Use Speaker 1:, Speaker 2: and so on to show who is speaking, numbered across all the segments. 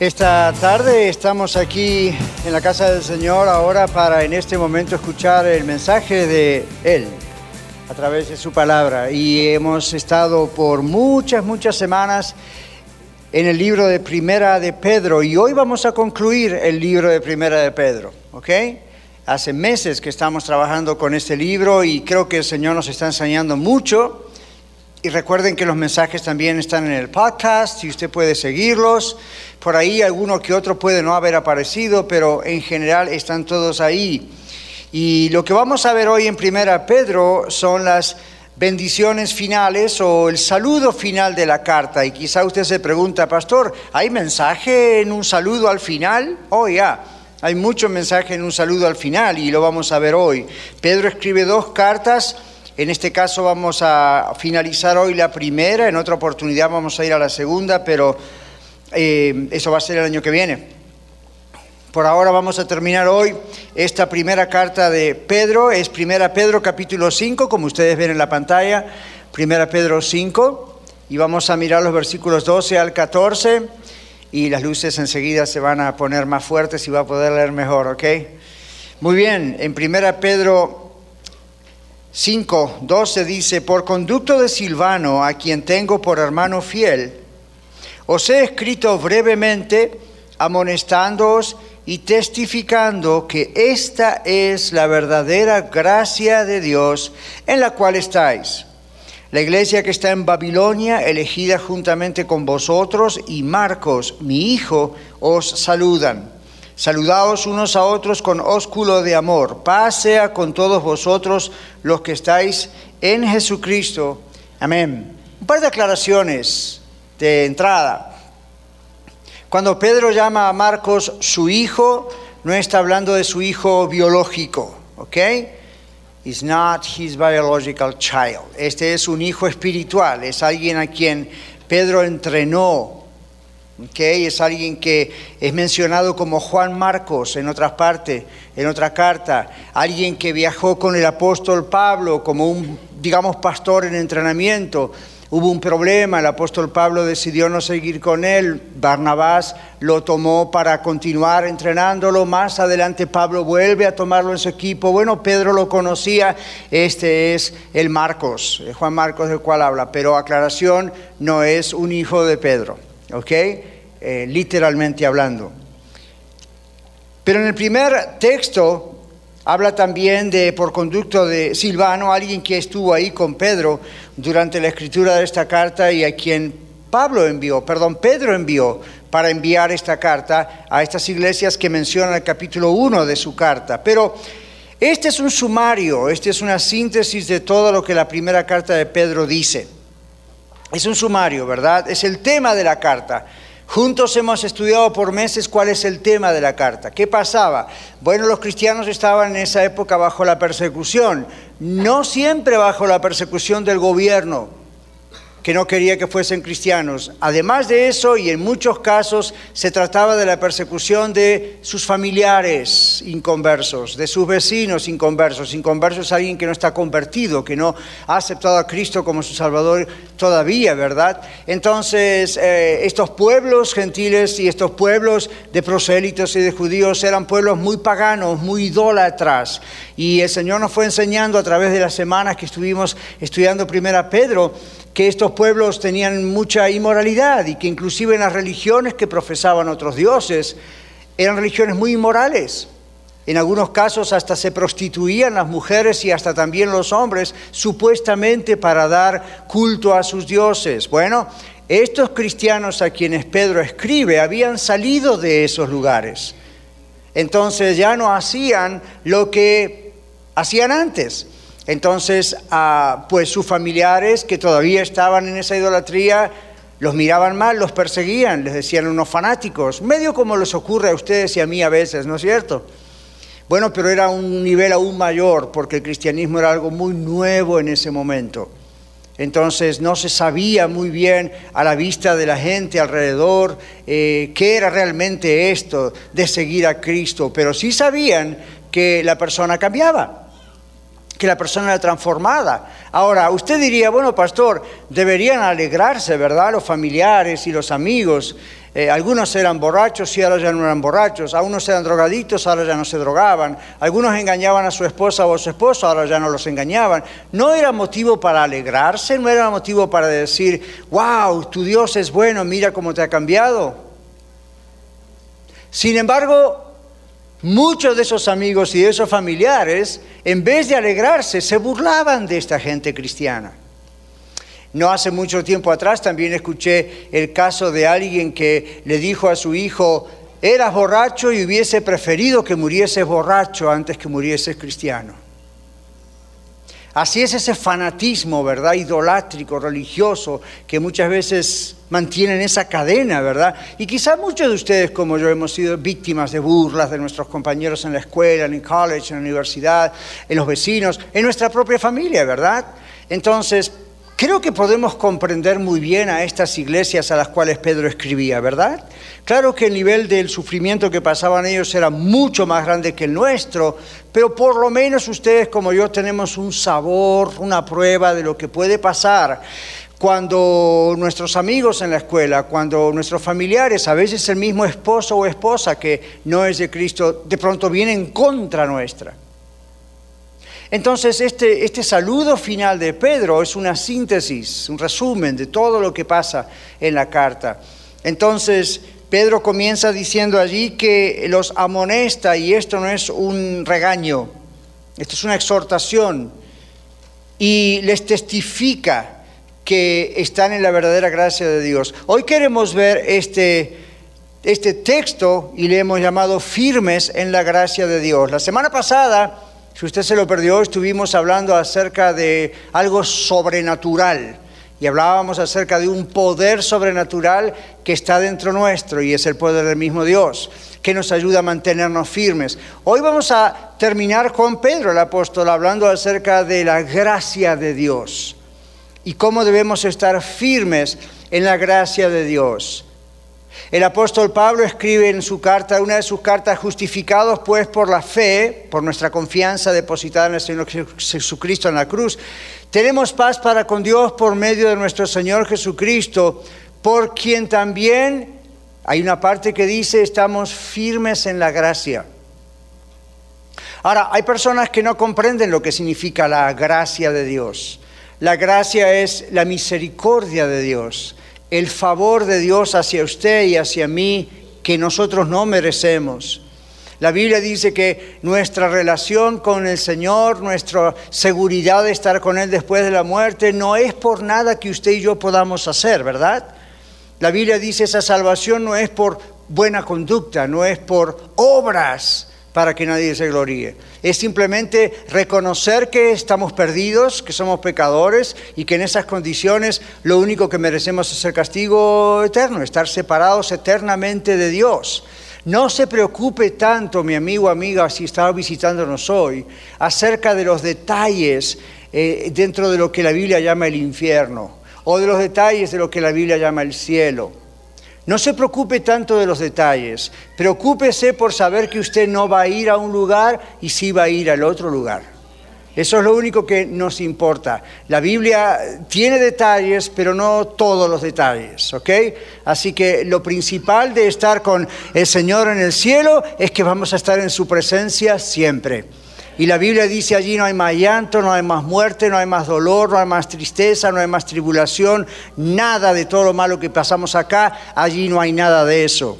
Speaker 1: Esta tarde estamos aquí en la casa del Señor ahora para en este momento escuchar el mensaje de Él a través de su palabra. Y hemos estado por muchas, muchas semanas en el libro de Primera de Pedro y hoy vamos a concluir el libro de Primera de Pedro, ¿ok? Hace meses que estamos trabajando con este libro y creo que el Señor nos está enseñando mucho. Y recuerden que los mensajes también están en el podcast y usted puede seguirlos. Por ahí alguno que otro puede no haber aparecido, pero en general están todos ahí. Y lo que vamos a ver hoy en Primera Pedro son las bendiciones finales o el saludo final de la carta. Y quizá usted se pregunta, pastor, ¿hay mensaje en un saludo al final? Oh, ya. Hay mucho mensaje en un saludo al final y lo vamos a ver hoy. Pedro escribe dos cartas en este caso vamos a finalizar hoy la primera, en otra oportunidad vamos a ir a la segunda, pero eh, eso va a ser el año que viene. Por ahora vamos a terminar hoy esta primera carta de Pedro, es Primera Pedro capítulo 5, como ustedes ven en la pantalla, Primera Pedro 5, y vamos a mirar los versículos 12 al 14, y las luces enseguida se van a poner más fuertes y va a poder leer mejor, ¿ok? Muy bien, en Primera Pedro 5, 12 dice, por conducto de Silvano, a quien tengo por hermano fiel, os he escrito brevemente, amonestándoos y testificando que esta es la verdadera gracia de Dios en la cual estáis. La iglesia que está en Babilonia, elegida juntamente con vosotros, y Marcos, mi hijo, os saludan. Saludaos unos a otros con ósculo de amor. Paz sea con todos vosotros los que estáis en Jesucristo. Amén. Un par de aclaraciones de entrada. Cuando Pedro llama a Marcos su hijo, no está hablando de su hijo biológico, ¿ok? Is not his biological child. Este es un hijo espiritual, es alguien a quien Pedro entrenó, Okay, es alguien que es mencionado como Juan Marcos en otras partes, en otra carta, alguien que viajó con el apóstol Pablo como un, digamos, pastor en entrenamiento. Hubo un problema, el apóstol Pablo decidió no seguir con él, Barnabás lo tomó para continuar entrenándolo, más adelante Pablo vuelve a tomarlo en su equipo, bueno, Pedro lo conocía, este es el Marcos, Juan Marcos del cual habla, pero aclaración, no es un hijo de Pedro. ¿Ok? Eh, literalmente hablando. Pero en el primer texto habla también de, por conducto de Silvano, alguien que estuvo ahí con Pedro durante la escritura de esta carta y a quien Pablo envió, perdón, Pedro envió para enviar esta carta a estas iglesias que menciona el capítulo 1 de su carta. Pero este es un sumario, este es una síntesis de todo lo que la primera carta de Pedro dice. Es un sumario, ¿verdad? Es el tema de la carta. Juntos hemos estudiado por meses cuál es el tema de la carta. ¿Qué pasaba? Bueno, los cristianos estaban en esa época bajo la persecución, no siempre bajo la persecución del gobierno, que no quería que fuesen cristianos. Además de eso, y en muchos casos, se trataba de la persecución de sus familiares inconversos, de sus vecinos inconversos. Inconverso es alguien que no está convertido, que no ha aceptado a Cristo como su Salvador todavía, ¿verdad? Entonces, eh, estos pueblos gentiles y estos pueblos de prosélitos y de judíos eran pueblos muy paganos, muy idólatras. Y el Señor nos fue enseñando a través de las semanas que estuvimos estudiando Primera Pedro, que estos pueblos tenían mucha inmoralidad y que inclusive en las religiones que profesaban otros dioses eran religiones muy inmorales. En algunos casos hasta se prostituían las mujeres y hasta también los hombres, supuestamente para dar culto a sus dioses. Bueno, estos cristianos a quienes Pedro escribe habían salido de esos lugares. Entonces ya no hacían lo que hacían antes. Entonces, pues sus familiares que todavía estaban en esa idolatría Los miraban mal, los perseguían, les decían unos fanáticos, medio como les ocurre a ustedes y a mí a veces, ¿no es cierto? Bueno, pero era un nivel aún mayor porque el cristianismo era algo muy nuevo en ese momento. Entonces no se sabía muy bien a la vista de la gente alrededor eh, qué era realmente esto de seguir a Cristo, pero sí sabían que la persona cambiaba que la persona era transformada. Ahora, usted diría, bueno, pastor, deberían alegrarse, ¿verdad? Los familiares y los amigos. Eh, algunos eran borrachos y ahora ya no eran borrachos. Algunos eran drogadictos, ahora ya no se drogaban. Algunos engañaban a su esposa o a su esposo, ahora ya no los engañaban. No era motivo para alegrarse, no era motivo para decir, wow, tu Dios es bueno, mira cómo te ha cambiado. Sin embargo, Muchos de esos amigos y de esos familiares, en vez de alegrarse, se burlaban de esta gente cristiana. No hace mucho tiempo atrás también escuché el caso de alguien que le dijo a su hijo, eras borracho y hubiese preferido que murieses borracho antes que murieses cristiano. Así es ese fanatismo, ¿verdad? Idolátrico, religioso, que muchas veces mantienen esa cadena, ¿verdad? Y quizá muchos de ustedes, como yo, hemos sido víctimas de burlas de nuestros compañeros en la escuela, en el college, en la universidad, en los vecinos, en nuestra propia familia, ¿verdad? Entonces, Creo que podemos comprender muy bien a estas iglesias a las cuales Pedro escribía, ¿verdad? Claro que el nivel del sufrimiento que pasaban ellos era mucho más grande que el nuestro, pero por lo menos ustedes como yo tenemos un sabor, una prueba de lo que puede pasar cuando nuestros amigos en la escuela, cuando nuestros familiares, a veces el mismo esposo o esposa que no es de Cristo, de pronto vienen contra nuestra. Entonces, este, este, saludo final de Pedro es una síntesis, un resumen de todo lo que pasa en la carta. Entonces, Pedro comienza diciendo allí que los amonesta y esto no es un regaño, esto es una exhortación y les testifica que están en la verdadera gracia de Dios. Hoy queremos ver este, este texto y le hemos llamado firmes en la gracia de Dios. La semana pasada si usted se lo perdió, estuvimos hablando acerca de algo sobrenatural y hablábamos acerca de un poder sobrenatural que está dentro nuestro y es el poder del mismo Dios, que nos ayuda a mantenernos firmes. Hoy vamos a terminar con Pedro, el apóstol, hablando acerca de la gracia de Dios y cómo debemos estar firmes en la gracia de Dios. El apóstol Pablo escribe en su carta, una de sus cartas, justificados pues por la fe, por nuestra confianza depositada en el Señor Jesucristo en la cruz, tenemos paz para con Dios por medio de nuestro Señor Jesucristo, por quien también, hay una parte que dice, estamos firmes en la gracia. Ahora, hay personas que no comprenden lo que significa la gracia de Dios. La gracia es la misericordia de Dios el favor de Dios hacia usted y hacia mí que nosotros no merecemos. La Biblia dice que nuestra relación con el Señor, nuestra seguridad de estar con Él después de la muerte, no es por nada que usted y yo podamos hacer, ¿verdad? La Biblia dice esa salvación no es por buena conducta, no es por obras, para que nadie se gloríe. Es simplemente reconocer que estamos perdidos, que somos pecadores y que en esas condiciones lo único que merecemos es el castigo eterno, estar separados eternamente de Dios. No se preocupe tanto, mi amigo, amiga, si está visitándonos hoy, acerca de los detalles eh, dentro de lo que la Biblia llama el infierno o de los detalles de lo que la Biblia llama el cielo. No se preocupe tanto de los detalles, preocúpese por saber que usted no va a ir a un lugar y sí va a ir al otro lugar. Eso es lo único que nos importa. La Biblia tiene detalles, pero no todos los detalles, ¿ok? Así que lo principal de estar con el Señor en el cielo es que vamos a estar en su presencia siempre. Y la Biblia dice allí no hay más llanto, no hay más muerte, no hay más dolor, no hay más tristeza, no hay más tribulación, nada de todo lo malo que pasamos acá, allí no hay nada de eso.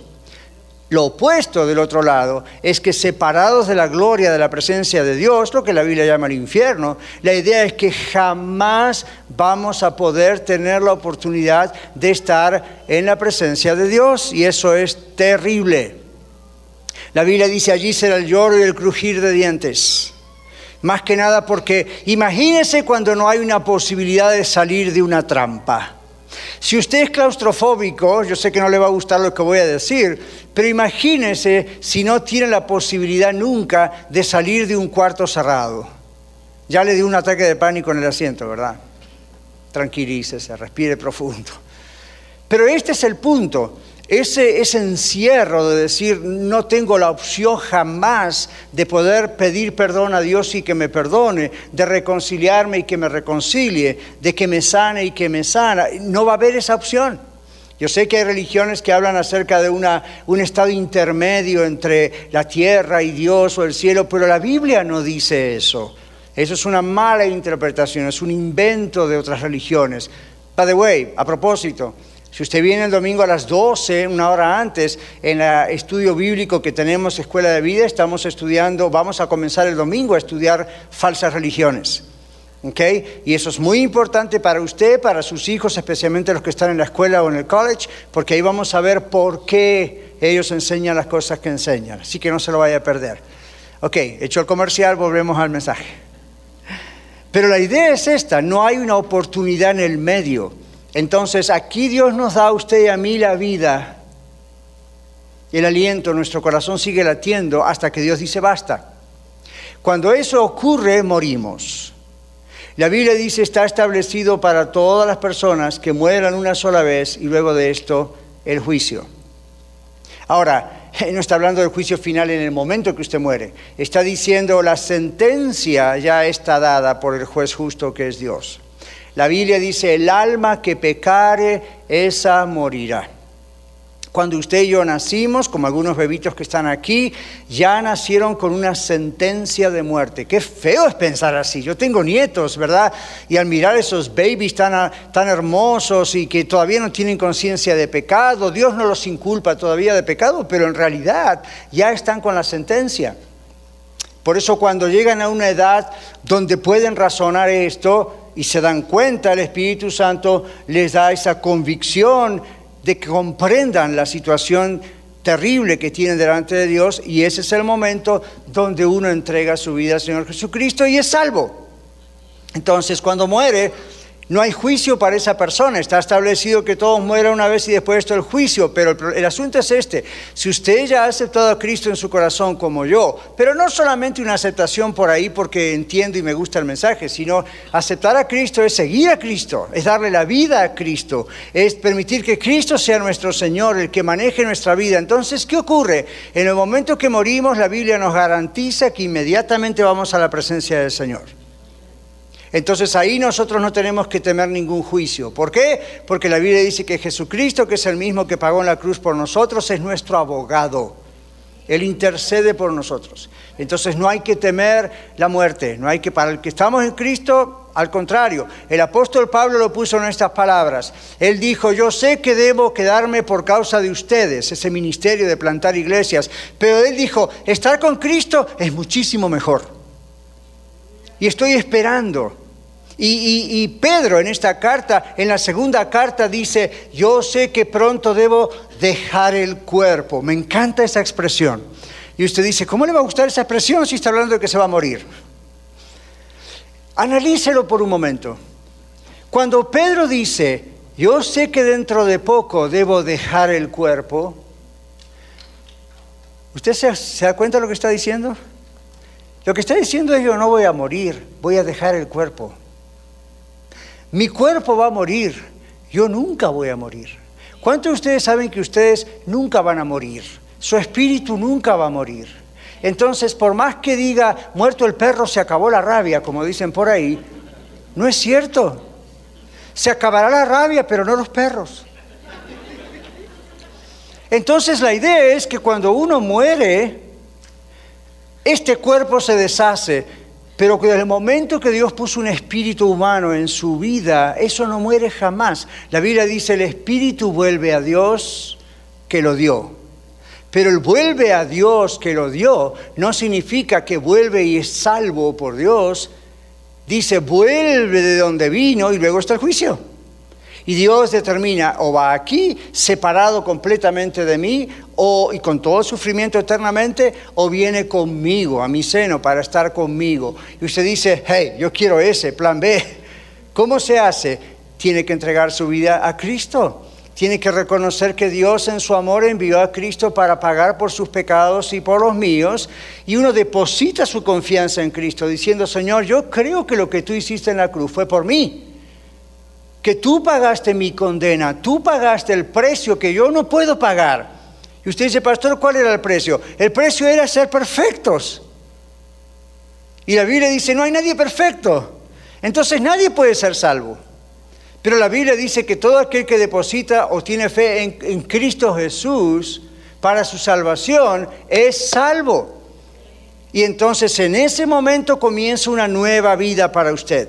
Speaker 1: Lo opuesto del otro lado es que separados de la gloria de la presencia de Dios, lo que la Biblia llama el infierno, la idea es que jamás vamos a poder tener la oportunidad de estar en la presencia de Dios y eso es terrible. La Biblia dice allí será el lloro y el crujir de dientes. Más que nada porque imagínese cuando no hay una posibilidad de salir de una trampa. Si usted es claustrofóbico, yo sé que no le va a gustar lo que voy a decir, pero imagínese si no tiene la posibilidad nunca de salir de un cuarto cerrado. Ya le dio un ataque de pánico en el asiento, ¿verdad? Tranquilícese, respire profundo. Pero este es el punto. Ese, ese encierro de decir, no tengo la opción jamás de poder pedir perdón a Dios y que me perdone, de reconciliarme y que me reconcilie, de que me sane y que me sana, no va a haber esa opción. Yo sé que hay religiones que hablan acerca de una, un estado intermedio entre la tierra y Dios o el cielo, pero la Biblia no dice eso. Eso es una mala interpretación, es un invento de otras religiones. By the way, a propósito, si usted viene el domingo a las 12, una hora antes, en el estudio bíblico que tenemos, Escuela de Vida, estamos estudiando, vamos a comenzar el domingo a estudiar falsas religiones. ¿Okay? Y eso es muy importante para usted, para sus hijos, especialmente los que están en la escuela o en el college, porque ahí vamos a ver por qué ellos enseñan las cosas que enseñan. Así que no se lo vaya a perder. Ok, hecho el comercial, volvemos al mensaje. Pero la idea es esta, no hay una oportunidad en el medio. Entonces aquí Dios nos da a usted y a mí la vida, el aliento, nuestro corazón sigue latiendo hasta que Dios dice basta. Cuando eso ocurre, morimos. La Biblia dice está establecido para todas las personas que mueran una sola vez y luego de esto el juicio. Ahora, no está hablando del juicio final en el momento que usted muere, está diciendo la sentencia ya está dada por el juez justo que es Dios. La Biblia dice, el alma que pecare, esa morirá. Cuando usted y yo nacimos, como algunos bebitos que están aquí, ya nacieron con una sentencia de muerte. Qué feo es pensar así. Yo tengo nietos, ¿verdad? Y al mirar esos babies tan, tan hermosos y que todavía no tienen conciencia de pecado, Dios no los inculpa todavía de pecado, pero en realidad ya están con la sentencia. Por eso cuando llegan a una edad donde pueden razonar esto, y se dan cuenta, el Espíritu Santo les da esa convicción de que comprendan la situación terrible que tienen delante de Dios y ese es el momento donde uno entrega su vida al Señor Jesucristo y es salvo. Entonces, cuando muere, no hay juicio para esa persona. Está establecido que todos mueran una vez y después esto el juicio. Pero el, asunto es este. Si usted ya ha aceptado a Cristo en su corazón como yo, pero no solamente una aceptación por ahí porque entiendo y me gusta el mensaje, sino aceptar a Cristo es seguir a Cristo, es darle la vida a Cristo, es permitir que Cristo sea nuestro Señor, el que maneje nuestra vida. Entonces, ¿qué ocurre? En el momento que morimos, la Biblia nos garantiza que inmediatamente vamos a la presencia del Señor. Entonces ahí nosotros no tenemos que temer ningún juicio. ¿Por qué? Porque la Biblia dice que Jesucristo, que es el mismo que pagó en la cruz por nosotros, es nuestro abogado. Él intercede por nosotros. Entonces no hay que temer la muerte, no hay que para el que estamos en Cristo, al contrario, el apóstol Pablo lo puso en estas palabras. Él dijo, "Yo sé que debo quedarme por causa de ustedes, ese ministerio de plantar iglesias", pero él dijo, "Estar con Cristo es muchísimo mejor." Y estoy esperando. Y, Pedro en esta carta, en la segunda carta, dice, yo sé que pronto debo dejar el cuerpo. Me encanta esa expresión. Y usted dice, ¿cómo le va a gustar esa expresión si está hablando de que se va a morir? Analícelo por un momento. Cuando Pedro dice, yo sé que dentro de poco debo dejar el cuerpo, ¿usted se, se da cuenta de lo que está diciendo? Lo que está diciendo es yo no voy a morir, voy a dejar el cuerpo. Mi cuerpo va a morir, yo nunca voy a morir. ¿Cuántos de ustedes saben que ustedes nunca van a morir? Su espíritu nunca va a morir. Entonces, por más que diga, muerto el perro, se acabó la rabia, como dicen por ahí, no es cierto. Se acabará la rabia, pero no los perros. Entonces la idea es que cuando uno muere, este cuerpo se deshace, pero que desde el momento que Dios puso un espíritu humano en su vida, eso no muere jamás. La Biblia dice, el espíritu vuelve a Dios que lo dio. Pero el vuelve a Dios que lo dio no significa que vuelve y es salvo por Dios. Dice, vuelve de donde vino y luego está el juicio. Y Dios determina o va aquí, separado completamente de mí, o, y con todo sufrimiento eternamente, o viene conmigo, a mi seno, para estar conmigo. Y usted dice, hey, yo quiero ese, plan B. ¿Cómo se hace? tiene que entregar su vida a Cristo. Tiene que reconocer que Dios en su amor envió a Cristo para pagar por sus pecados y por los míos. Y uno deposita su confianza en Cristo diciendo, Señor, yo creo que lo que tú hiciste en la cruz fue por mí. Que tú pagaste mi condena, tú pagaste el precio que yo no puedo pagar. Y usted dice, pastor, ¿cuál era el precio? El precio era ser perfectos. Y la Biblia dice, no hay nadie perfecto. Entonces nadie puede ser salvo. Pero la Biblia dice que todo aquel que deposita o tiene fe en, Cristo Jesús para su salvación es salvo. Y entonces en ese momento comienza una nueva vida para usted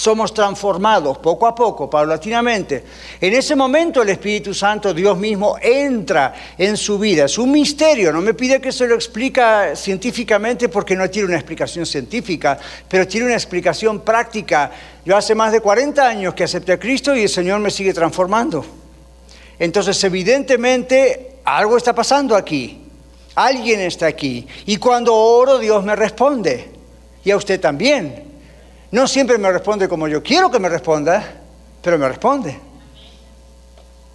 Speaker 1: somos transformados poco a poco, paulatinamente. En ese momento el Espíritu Santo, Dios mismo, entra en su vida. Es un misterio, no me pide que se lo explique científicamente porque no tiene una explicación científica, pero tiene una explicación práctica. Yo hace más de 40 años que acepté a Cristo y el Señor me sigue transformando. Entonces, evidentemente, algo está pasando aquí. Alguien está aquí. Y cuando oro, Dios me responde. Y a usted también. No siempre me responde como yo quiero que me responda, pero me responde.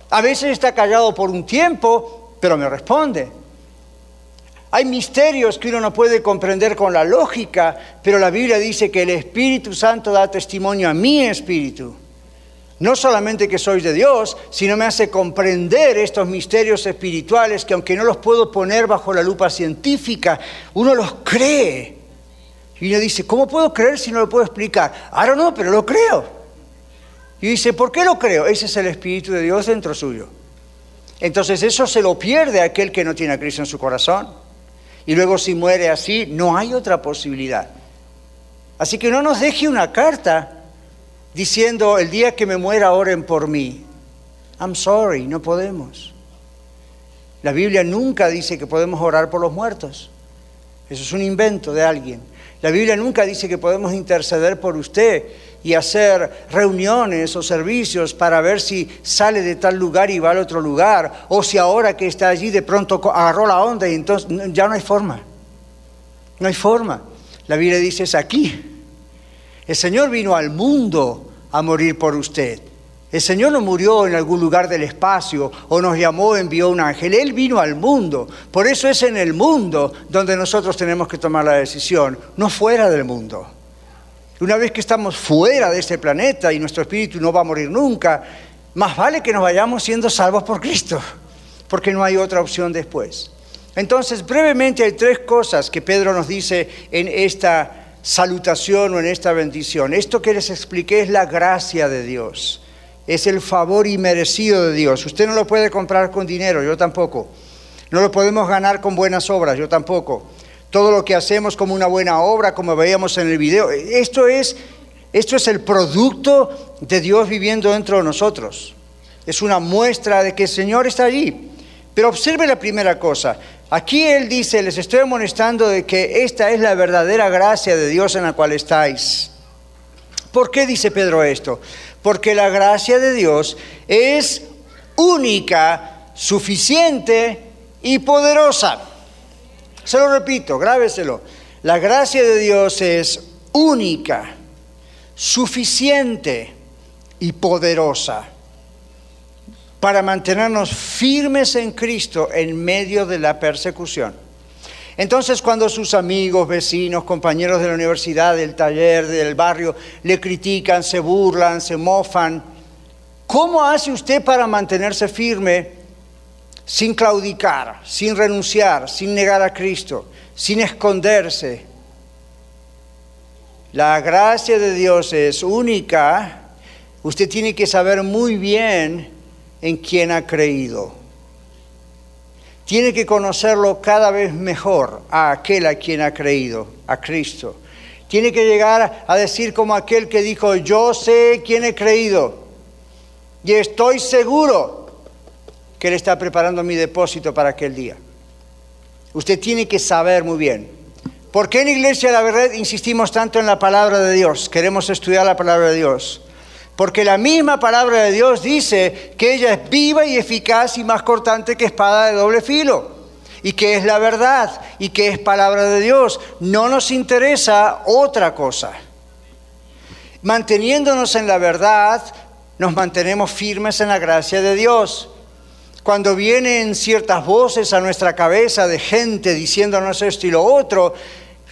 Speaker 1: A veces está callado por un tiempo, pero me responde. Hay misterios que uno no puede comprender con la lógica, pero la Biblia dice que el Espíritu Santo da testimonio a mi espíritu. No solamente que soy de Dios, sino me hace comprender estos misterios espirituales que aunque no los puedo poner bajo la lupa científica, uno los cree. Y uno dice, ¿cómo puedo creer si no lo puedo explicar? Ahora no, pero lo creo. Y dice, ¿por qué lo creo? Ese es el Espíritu de Dios dentro suyo. Entonces eso se lo pierde aquel que no tiene a Cristo en su corazón. Y luego si muere así, no hay otra posibilidad. Así que no nos deje una carta diciendo, el día que me muera oren por mí. I'm sorry, no podemos. La Biblia nunca dice que podemos orar por los muertos. Eso es un invento de alguien. La Biblia nunca dice que podemos interceder por usted y hacer reuniones o servicios para ver si sale de tal lugar y va al otro lugar, o si ahora que está allí de pronto agarró la onda y entonces ya no hay forma. No hay forma. La Biblia dice es aquí. El Señor vino al mundo a morir por usted. El Señor no murió en algún lugar del espacio o nos llamó, envió un ángel. Él vino al mundo. Por eso es en el mundo donde nosotros tenemos que tomar la decisión, no fuera del mundo. Una vez que estamos fuera de este planeta y nuestro espíritu no va a morir nunca, más vale que nos vayamos siendo salvos por Cristo, porque no hay otra opción después. Entonces, brevemente hay tres cosas que Pedro nos dice en esta salutación o en esta bendición. Esto que les expliqué es la gracia de Dios es el favor inmerecido de Dios. Usted no lo puede comprar con dinero, yo tampoco. No lo podemos ganar con buenas obras, yo tampoco. Todo lo que hacemos como una buena obra, como veíamos en el video, esto es, esto es el producto de Dios viviendo dentro de nosotros. Es una muestra de que el Señor está allí. Pero observe la primera cosa. Aquí Él dice, les estoy amonestando de que esta es la verdadera gracia de Dios en la cual estáis. ¿Por qué dice Pedro esto? Porque la gracia de Dios es única, suficiente y poderosa. Se lo repito, grábeselo. La gracia de Dios es única, suficiente y poderosa para mantenernos firmes en Cristo en medio de la persecución. Entonces cuando sus amigos, vecinos, compañeros de la universidad, del taller, del barrio, le critican, se burlan, se mofan, ¿cómo hace usted para mantenerse firme sin claudicar, sin renunciar, sin negar a Cristo, sin esconderse? La gracia de Dios es única. Usted tiene que saber muy bien en quién ha creído tiene que conocerlo cada vez mejor a aquel a quien ha creído, a Cristo. Tiene que llegar a decir como aquel que dijo, yo sé quién he creído y estoy seguro que Él está preparando mi depósito para aquel día. Usted tiene que saber muy bien. ¿Por qué en Iglesia de la Verdad insistimos tanto en la palabra de Dios? Queremos estudiar la palabra de Dios. Porque la misma palabra de Dios dice que ella es viva y eficaz y más cortante que espada de doble filo. Y que es la verdad y que es palabra de Dios. No nos interesa otra cosa. Manteniéndonos en la verdad, nos mantenemos firmes en la gracia de Dios. Cuando vienen ciertas voces a nuestra cabeza de gente diciéndonos esto y lo otro,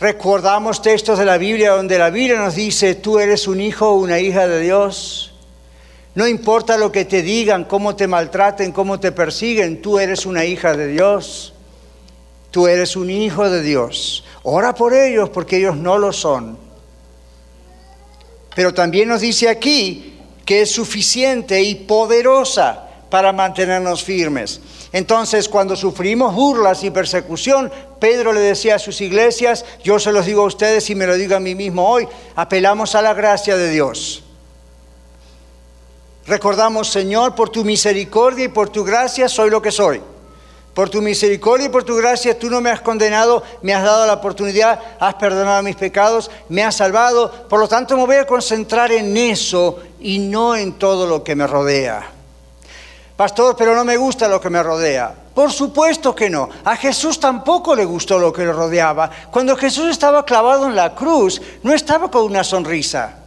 Speaker 1: recordamos textos de la Biblia donde la Biblia nos dice, tú eres un hijo o una hija de Dios. No importa lo que te digan, cómo te maltraten, cómo te persiguen, tú eres una hija de Dios. Tú eres un hijo de Dios. Ora por ellos porque ellos no lo son. Pero también nos dice aquí que es suficiente y poderosa para mantenernos firmes. Entonces, cuando sufrimos burlas y persecución, Pedro le decía a sus iglesias, yo se los digo a ustedes y me lo digo a mí mismo hoy, apelamos a la gracia de Dios. Recordamos, Señor, por tu misericordia y por tu gracia soy lo que soy. Por tu misericordia y por tu gracia tú no me has condenado, me has dado la oportunidad, has perdonado mis pecados, me has salvado. Por lo tanto me voy a concentrar en eso y no en todo lo que me rodea. Pastor, pero no me gusta lo que me rodea. Por supuesto que no. A Jesús tampoco le gustó lo que le rodeaba. Cuando Jesús estaba clavado en la cruz, no estaba con una sonrisa.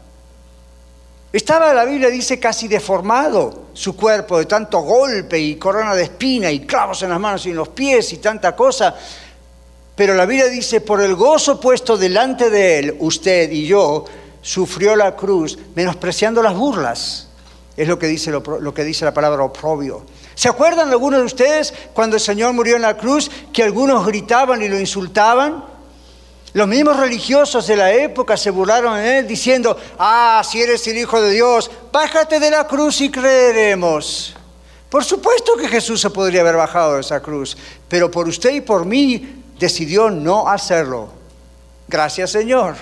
Speaker 1: Estaba, la Biblia dice, casi deformado su cuerpo de tanto golpe y corona de espina y clavos en las manos y en los pies y tanta cosa. Pero la Biblia dice, por el gozo puesto delante de él, usted y yo, sufrió la cruz, menospreciando las burlas. Es lo que dice, lo, que dice la palabra oprobio. ¿Se acuerdan algunos de ustedes cuando el Señor murió en la cruz que algunos gritaban y lo insultaban? Los mismos religiosos de la época se burlaron en él diciendo, ah, si eres el Hijo de Dios, bájate de la cruz y creeremos. Por supuesto que Jesús se podría haber bajado de esa cruz, pero por usted y por mí decidió no hacerlo. Gracias Señor.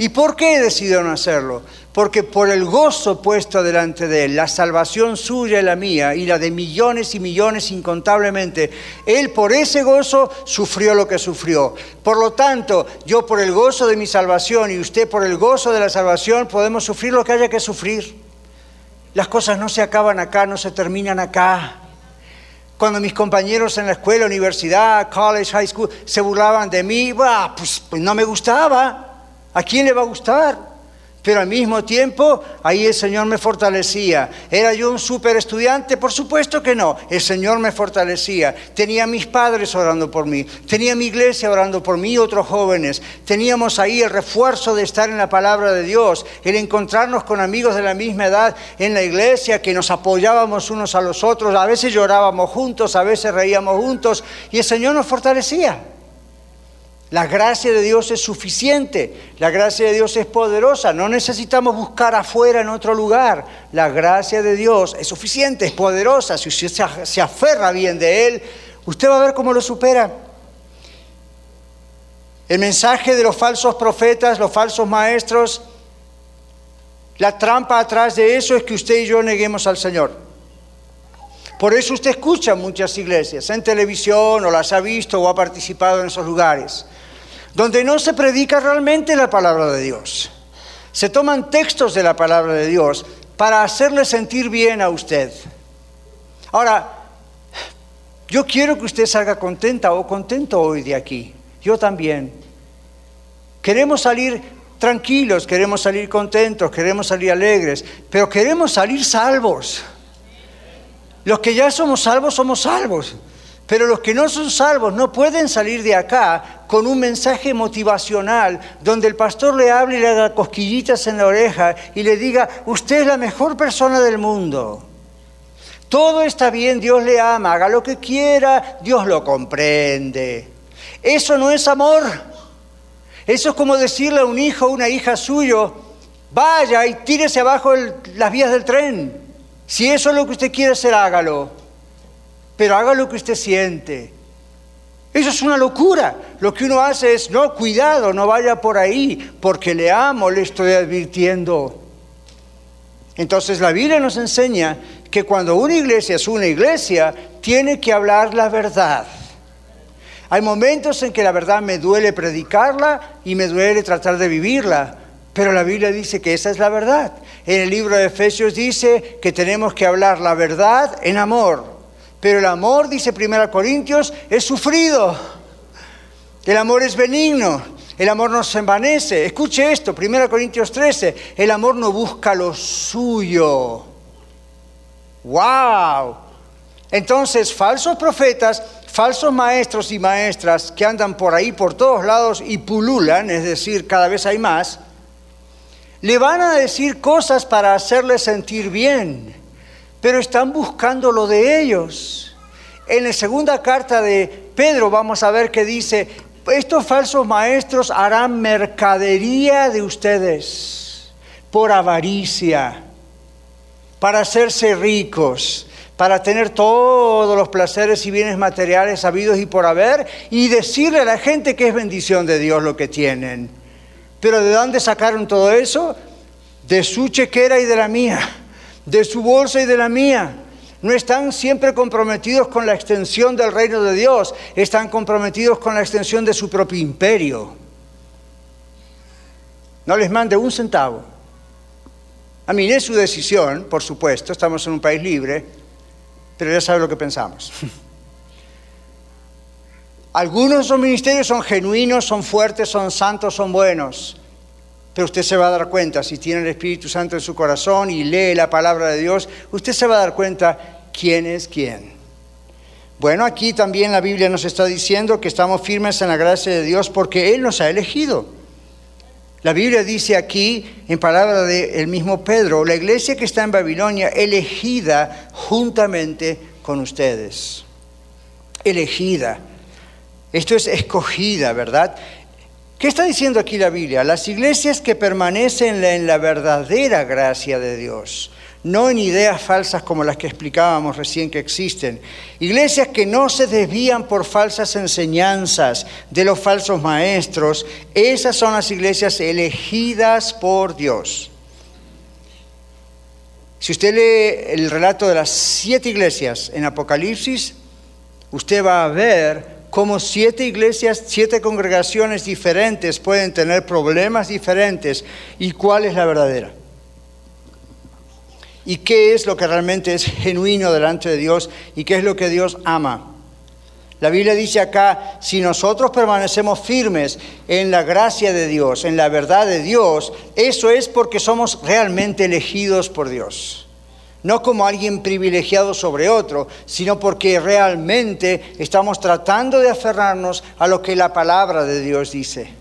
Speaker 1: ¿Y por qué decidió no hacerlo? porque por el gozo puesto delante de Él, la salvación suya y la mía, y la de millones y millones incontablemente, Él por ese gozo sufrió lo que sufrió. Por lo tanto, yo por el gozo de mi salvación y usted por el gozo de la salvación podemos sufrir lo que haya que sufrir. Las cosas no se acaban acá, no se terminan acá. Cuando mis compañeros en la escuela, universidad, college, high school, se burlaban de mí, pues, pues no me gustaba. ¿A quién le va a gustar? Pero al mismo tiempo, ahí el Señor me fortalecía. ¿Era yo un super estudiante? Por supuesto que no. El Señor me fortalecía. Tenía mis padres orando por mí. Tenía mi iglesia orando por mí y otros jóvenes. Teníamos ahí el refuerzo de estar en la palabra de Dios. El encontrarnos con amigos de la misma edad en la iglesia, que nos apoyábamos unos a los otros. A veces llorábamos juntos, a veces reíamos juntos. Y el Señor nos fortalecía. La gracia de Dios es suficiente, la gracia de Dios es poderosa, no necesitamos buscar afuera en otro lugar. La gracia de Dios es suficiente, es poderosa. Si usted se aferra bien de Él, usted va a ver cómo lo supera. El mensaje de los falsos profetas, los falsos maestros, la trampa atrás de eso es que usted y yo neguemos al Señor. Por eso usted escucha muchas iglesias en televisión o las ha visto o ha participado en esos lugares donde no se predica realmente la palabra de Dios. Se toman textos de la palabra de Dios para hacerle sentir bien a usted. Ahora, yo quiero que usted salga contenta o contento hoy de aquí. Yo también. Queremos salir tranquilos, queremos salir contentos, queremos salir alegres, pero queremos salir salvos. Los que ya somos salvos somos salvos. Pero los que no son salvos no pueden salir de acá con un mensaje motivacional donde el pastor le hable y le haga cosquillitas en la oreja y le diga, usted es la mejor persona del mundo. Todo está bien, Dios le ama, haga lo que quiera, Dios lo comprende. Eso no es amor. Eso es como decirle a un hijo o una hija suyo, vaya y tírese abajo las vías del tren. Si eso es lo que usted quiere hacer, hágalo pero haga lo que usted siente. Eso es una locura. Lo que uno hace es, no, cuidado, no vaya por ahí, porque le amo, le estoy advirtiendo. Entonces la Biblia nos enseña que cuando una iglesia es una iglesia, tiene que hablar la verdad. Hay momentos en que la verdad me duele predicarla y me duele tratar de vivirla, pero la Biblia dice que esa es la verdad. En el libro de Efesios dice que tenemos que hablar la verdad en amor. Pero el amor, dice 1 Corintios, es sufrido. El amor es benigno. El amor no se envanece. Escuche esto, 1 Corintios 13. El amor no busca lo suyo. ¡Wow! Entonces, falsos profetas, falsos maestros y maestras que andan por ahí, por todos lados y pululan, es decir, cada vez hay más, le van a decir cosas para hacerle sentir bien, pero están buscando lo de ellos. En la segunda carta de Pedro vamos a ver que dice, estos falsos maestros harán mercadería de ustedes por avaricia, para hacerse ricos, para tener todos los placeres y bienes materiales habidos y por haber y decirle a la gente que es bendición de Dios lo que tienen. Pero ¿de dónde sacaron todo eso? De su chequera y de la mía, de su bolsa y de la mía. No están siempre comprometidos con la extensión del reino de Dios, están comprometidos con la extensión de su propio imperio. No les mande un centavo. A mí es su decisión, por supuesto, estamos en un país libre, pero ya sabe lo que pensamos. Algunos de esos ministerios son genuinos, son fuertes, son santos, son buenos. Usted se va a dar cuenta, si tiene el Espíritu Santo en su corazón y lee la palabra de Dios, usted se va a dar cuenta quién es quién. Bueno, aquí también la Biblia nos está diciendo que estamos firmes en la gracia de Dios porque Él nos ha elegido. La Biblia dice aquí, en palabra del mismo Pedro, la iglesia que está en Babilonia, elegida juntamente con ustedes. Elegida. Esto es escogida, ¿verdad? ¿Qué está diciendo aquí la Biblia? Las iglesias que permanecen en la verdadera gracia de Dios, no en ideas falsas como las que explicábamos recién que existen. Iglesias que no se desvían por falsas enseñanzas de los falsos maestros, esas son las iglesias elegidas por Dios. Si usted lee el relato de las siete iglesias en Apocalipsis, usted va a ver como siete iglesias, siete congregaciones diferentes pueden tener problemas diferentes y cuál es la verdadera. Y qué es lo que realmente es genuino delante de Dios y qué es lo que Dios ama. La Biblia dice acá, si nosotros permanecemos firmes en la gracia de Dios, en la verdad de Dios, eso es porque somos realmente elegidos por Dios no como alguien privilegiado sobre otro, sino porque realmente estamos tratando de aferrarnos a lo que la palabra de Dios dice.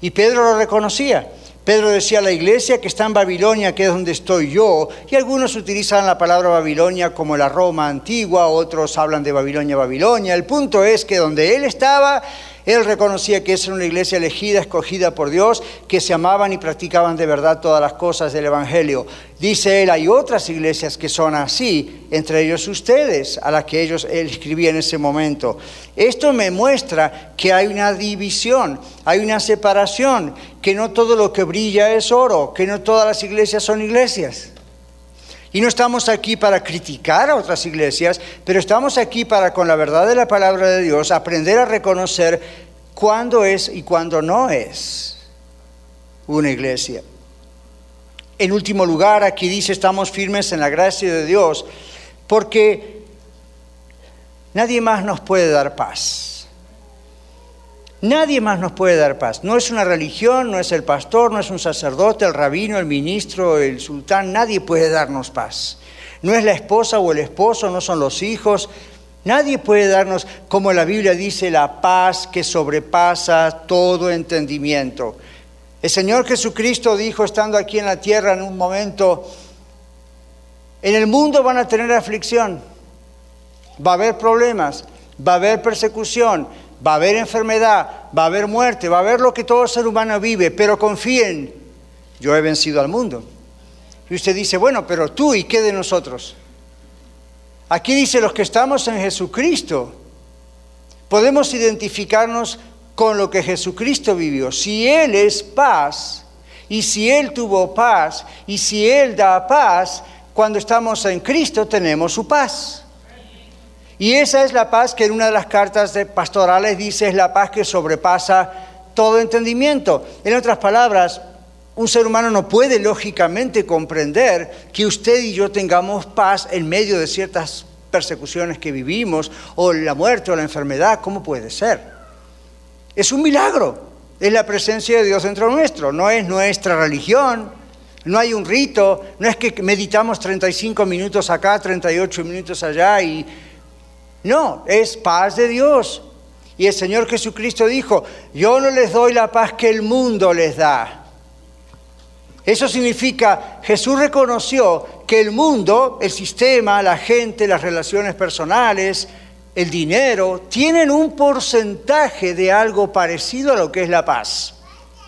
Speaker 1: Y Pedro lo reconocía. Pedro decía, la iglesia que está en Babilonia, que es donde estoy yo, y algunos utilizan la palabra Babilonia como la Roma antigua, otros hablan de Babilonia, Babilonia. El punto es que donde él estaba, él reconocía que es una iglesia elegida, escogida por Dios, que se amaban y practicaban de verdad todas las cosas del Evangelio. Dice él, hay otras iglesias que son así, entre ellos ustedes, a las que ellos él escribía en ese momento. Esto me muestra que hay una división, hay una separación, que no todo lo que brilla es oro, que no todas las iglesias son iglesias. Y no estamos aquí para criticar a otras iglesias, pero estamos aquí para, con la verdad de la palabra de Dios, aprender a reconocer cuándo es y cuándo no es una iglesia. En último lugar, aquí dice, estamos firmes en la gracia de Dios, porque nadie más nos puede dar paz. Nadie más nos puede dar paz. No es una religión, no es el pastor, no es un sacerdote, el rabino, el ministro, el sultán. Nadie puede darnos paz. No es la esposa o el esposo, no son los hijos. Nadie puede darnos, como la Biblia dice, la paz que sobrepasa todo entendimiento. El Señor Jesucristo dijo, estando aquí en la tierra en un momento, en el mundo van a tener aflicción, va a haber problemas, va a haber persecución, va a haber enfermedad, va a haber muerte, va a haber lo que todo ser humano vive, pero confíen, yo he vencido al mundo. Y usted dice, bueno, pero tú y qué de nosotros. Aquí dice los que estamos en Jesucristo, podemos identificarnos con lo que Jesucristo vivió. Si Él es paz, y si Él tuvo paz, y si Él da paz, cuando estamos en Cristo tenemos su paz. Y esa es la paz que en una de las cartas de pastorales dice es la paz que sobrepasa todo entendimiento. En otras palabras, un ser humano no puede lógicamente comprender que usted y yo tengamos paz en medio de ciertas persecuciones que vivimos, o la muerte o la enfermedad, ¿cómo puede ser? Es un milagro, es la presencia de Dios dentro nuestro, no es nuestra religión, No hay un rito, no es que meditamos 35 minutos acá, 38 minutos allá y... No, es paz de Dios. Y el Señor Jesucristo dijo, yo no les doy la paz que el mundo les da. Eso significa, Jesús reconoció que el mundo, el sistema, la gente, las relaciones personales, el dinero, tienen un porcentaje de algo parecido a lo que es la paz.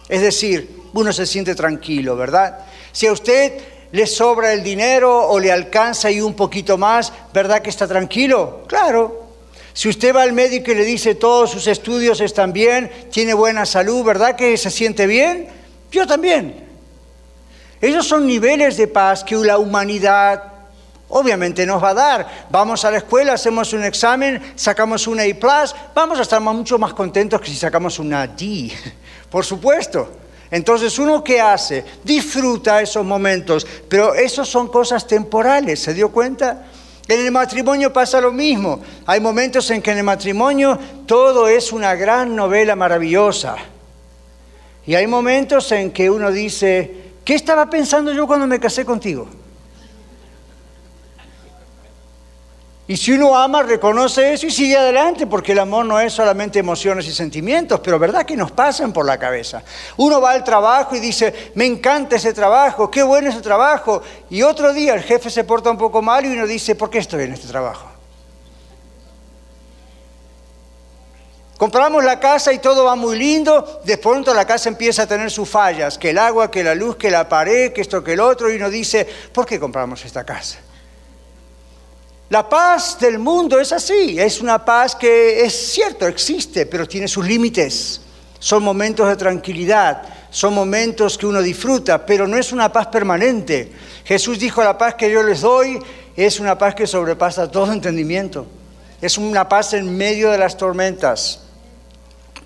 Speaker 1: Es decir, uno se siente tranquilo, ¿verdad? Si a usted le sobra el dinero o le alcanza y un poquito más, ¿verdad que está tranquilo? Claro. Si usted va al médico y le dice todos sus estudios están bien, tiene buena salud, ¿verdad que se siente bien? Yo también. Esos son niveles de paz que la humanidad obviamente nos va a dar. Vamos a la escuela, hacemos un examen, sacamos una A+, vamos a estar mucho más contentos que si sacamos una D, por supuesto. Entonces, ¿uno qué hace? Disfruta esos momentos, pero esos son cosas temporales, ¿se dio cuenta? En el matrimonio pasa lo mismo. Hay momentos en que en el matrimonio todo es una gran novela maravillosa. Y hay momentos en que uno dice, ¿Qué estaba pensando yo cuando me casé contigo? Y si uno ama, reconoce eso y sigue adelante, porque el amor no es solamente emociones y sentimientos, pero verdad que nos pasan por la cabeza. Uno va al trabajo y dice, me encanta ese trabajo, qué bueno ese trabajo. Y otro día el jefe se porta un poco mal y uno dice, ¿por qué estoy en este trabajo? Compramos la casa y todo va muy lindo, de pronto la casa empieza a tener sus fallas, que el agua, que la luz, que la pared, que esto, que el otro, y uno dice, ¿por qué compramos esta casa? La paz del mundo es así, es una paz que es cierto, existe, pero tiene sus límites. Son momentos de tranquilidad, son momentos que uno disfruta, pero no es una paz permanente. Jesús dijo, la paz que yo les doy es una paz que sobrepasa todo entendimiento. Es una paz en medio de las tormentas.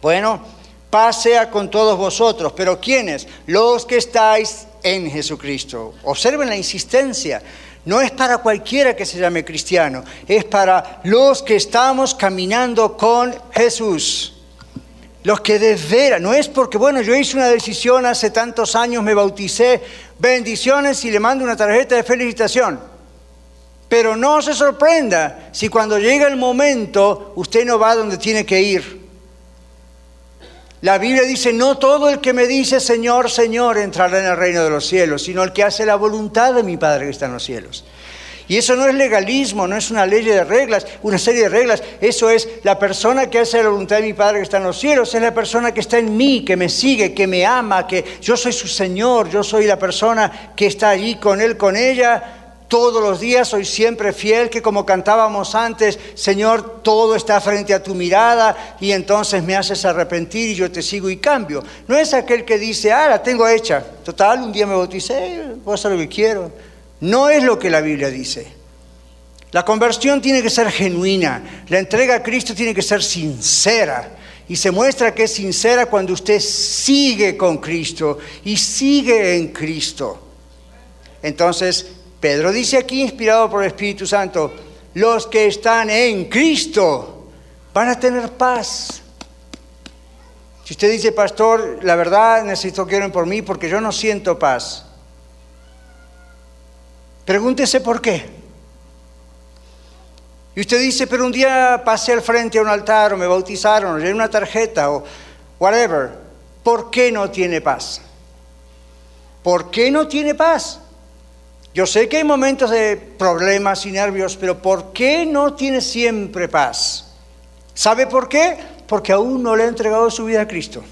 Speaker 1: Bueno, paz sea con todos vosotros, pero ¿quiénes? Los que estáis en Jesucristo. Observen la insistencia. No es para cualquiera que se llame cristiano, es para los que estamos caminando con Jesús. Los que de veras, no es porque, bueno, yo hice una decisión hace tantos años, me bauticé, bendiciones y le mando una tarjeta de felicitación. Pero no se sorprenda si cuando llega el momento usted no va donde tiene que ir. La Biblia dice, no todo el que me dice Señor, Señor entrará en el reino de los cielos, sino el que hace la voluntad de mi Padre que está en los cielos. Y eso no es legalismo, no es una ley de reglas, una serie de reglas. Eso es la persona que hace la voluntad de mi Padre que está en los cielos, es la persona que está en mí, que me sigue, que me ama, que yo soy su Señor, yo soy la persona que está allí con Él, con ella, todos los días, soy siempre fiel, que como cantábamos antes, Señor, todo está frente a tu mirada y entonces me haces arrepentir y yo te sigo y cambio. No es aquel que dice, ah, la tengo hecha, total, un día me bauticé, voy a hacer lo que quiero. No es lo que la Biblia dice. La conversión tiene que ser genuina, la entrega a Cristo tiene que ser sincera. Y se muestra que es sincera cuando usted sigue con Cristo y sigue en Cristo. Entonces, Pedro dice aquí, inspirado por el Espíritu Santo, los que están en Cristo van a tener paz. Si usted dice, pastor, la verdad necesito que oren por mí porque yo no siento paz, pregúntese por qué. Y usted dice, pero un día pasé al frente a un altar o me bautizaron o llené una tarjeta o whatever. ¿Por qué no tiene paz? ¿Por qué no tiene paz? Yo sé que hay momentos de problemas y nervios, pero ¿por qué no tiene siempre paz? ¿Sabe por qué? Porque aún no le ha entregado su vida a Cristo.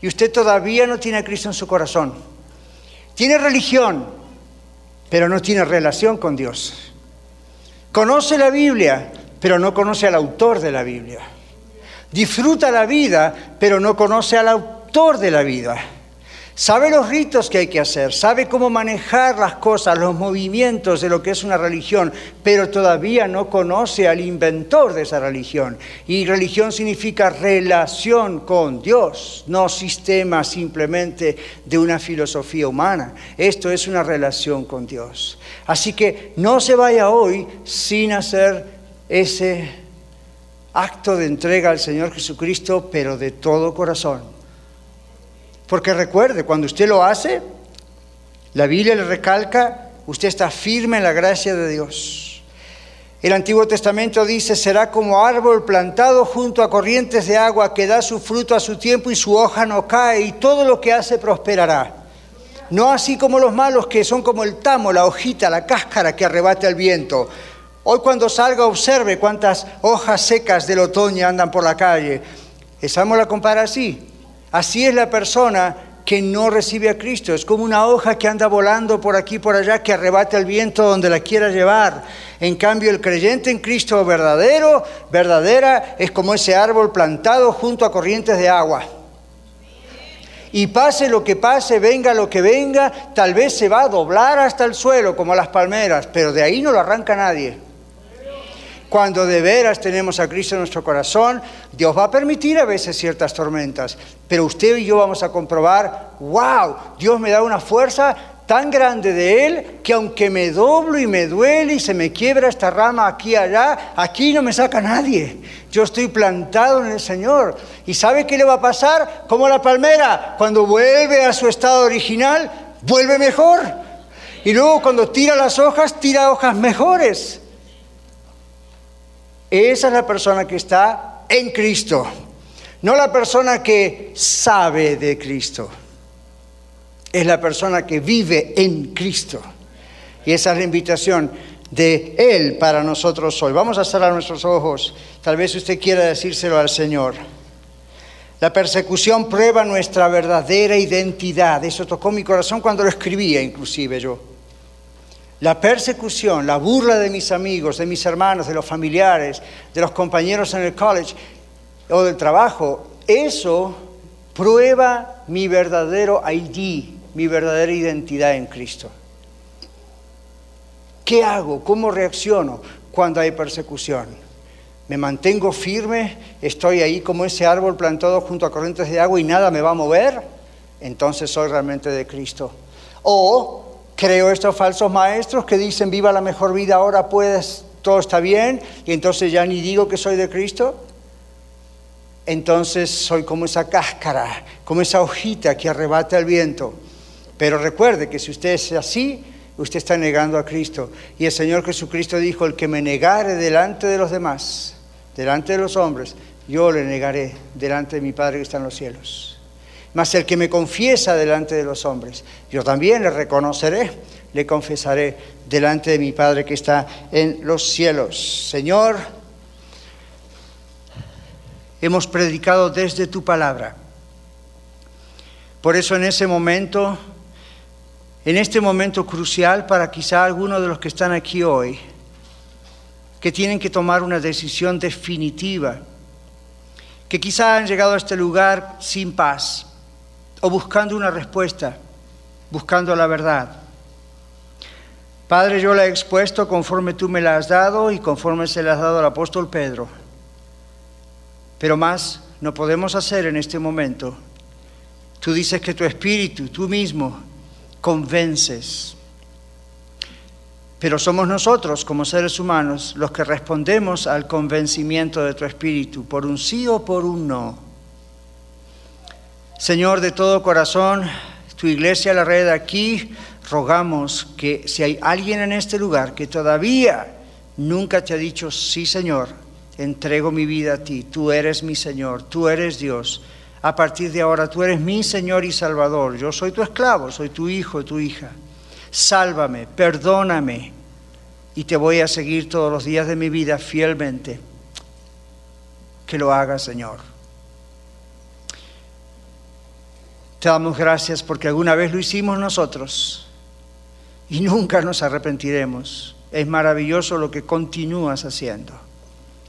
Speaker 1: Y usted todavía no tiene a Cristo en su corazón. Tiene religión, pero no tiene relación con Dios. Conoce la Biblia, pero no conoce al autor de la Biblia. Disfruta la vida, pero no conoce al autor de la vida. Sabe los ritos que hay que hacer, sabe cómo manejar las cosas, los movimientos de lo que es una religión, pero todavía no conoce al inventor de esa religión. Y religión significa relación con Dios, no sistema simplemente de una filosofía humana. Esto es una relación con Dios. Así que no se vaya hoy sin hacer ese acto de entrega al Señor Jesucristo, pero de todo corazón porque recuerde, cuando usted lo hace, La Biblia le recalca, usted está firme en la gracia de Dios. El Antiguo Testamento dice, será como árbol plantado junto a corrientes de agua que da su fruto a su tiempo y su hoja no cae y todo lo que hace prosperará. No así como los malos que son como el tamo, la hojita, la cáscara que arrebata el viento. Hoy cuando salga observe cuántas hojas secas del otoño andan por la calle. Estamos la compara así. Así es la persona que no recibe a Cristo. Es como una hoja que anda volando por aquí por allá, que arrebata el viento donde la quiera llevar. En cambio, el creyente en Cristo verdadero, verdadera, es como ese árbol plantado junto a corrientes de agua. Y pase lo que pase, venga lo que venga, tal vez se va a doblar hasta el suelo como las palmeras, pero de ahí no lo arranca nadie. Cuando de veras tenemos a Cristo en nuestro corazón, Dios va a permitir a veces ciertas tormentas, pero usted y yo vamos a comprobar, wow, Dios me da una fuerza tan grande de Él que aunque me doblo y me duele y se me quiebra esta rama aquí allá, aquí no me saca nadie. Yo estoy plantado en el Señor. ¿Y sabe qué le va a pasar? Como la palmera, cuando vuelve a su estado original, vuelve mejor. Y luego cuando tira las hojas, tira hojas mejores. Esa es la persona que está en Cristo, no la persona que sabe de Cristo. Es la persona que vive en Cristo. Y esa es la invitación de Él para nosotros hoy. Vamos a cerrar nuestros ojos. Tal vez usted quiera decírselo al Señor. La persecución prueba nuestra verdadera identidad. Eso tocó mi corazón cuando lo escribía, inclusive yo. La persecución, la burla de mis amigos, de mis hermanos, de los familiares, de los compañeros en el college o del trabajo, eso prueba mi verdadero ID, mi verdadera identidad en Cristo. ¿Qué hago? ¿Cómo reacciono cuando hay persecución? ¿Me mantengo firme? ¿Estoy ahí como ese árbol plantado junto a corrientes de agua y nada me va a mover? Entonces soy realmente de Cristo. O creo estos falsos maestros que dicen viva la mejor vida ahora, puedes, todo está bien, y entonces ya ni digo que soy de Cristo. Entonces soy como esa cáscara, como esa hojita que arrebata el viento. Pero recuerde que si usted es así, usted está negando a Cristo. Y el Señor Jesucristo dijo, el que me negare delante de los demás, delante de los hombres, yo le negaré delante de mi Padre que está en los cielos mas el que me confiesa delante de los hombres, yo también le reconoceré, le confesaré delante de mi Padre que está en los cielos. Señor, hemos predicado desde tu palabra. Por eso en ese momento, en este momento crucial para quizá algunos de los que están aquí hoy, que tienen que tomar una decisión definitiva, que quizá han llegado a este lugar sin paz, o buscando una respuesta, buscando la verdad. Padre, yo la he expuesto conforme tú me la has dado y conforme se la has dado al apóstol Pedro. Pero más no podemos hacer en este momento. Tú dices que tu espíritu, tú mismo, convences. Pero somos nosotros, como seres humanos, los que respondemos al convencimiento de tu espíritu, por un sí o por un no. Señor, de todo corazón, tu iglesia, la red aquí, rogamos que si hay alguien en este lugar que todavía nunca te ha dicho, sí Señor, entrego mi vida a ti, tú eres mi Señor, tú eres Dios, a partir de ahora tú eres mi Señor y Salvador, yo soy tu esclavo, soy tu hijo, tu hija, sálvame, perdóname y te voy a seguir todos los días de mi vida fielmente. Que lo hagas, Señor. Te damos gracias porque alguna vez lo hicimos nosotros y nunca nos arrepentiremos. Es maravilloso lo que continúas haciendo.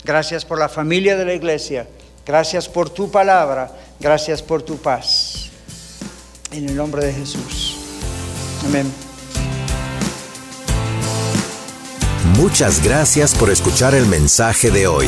Speaker 1: Gracias por la familia de la iglesia. Gracias por tu palabra. Gracias por tu paz. En el nombre de Jesús. Amén.
Speaker 2: Muchas gracias por escuchar el mensaje de hoy.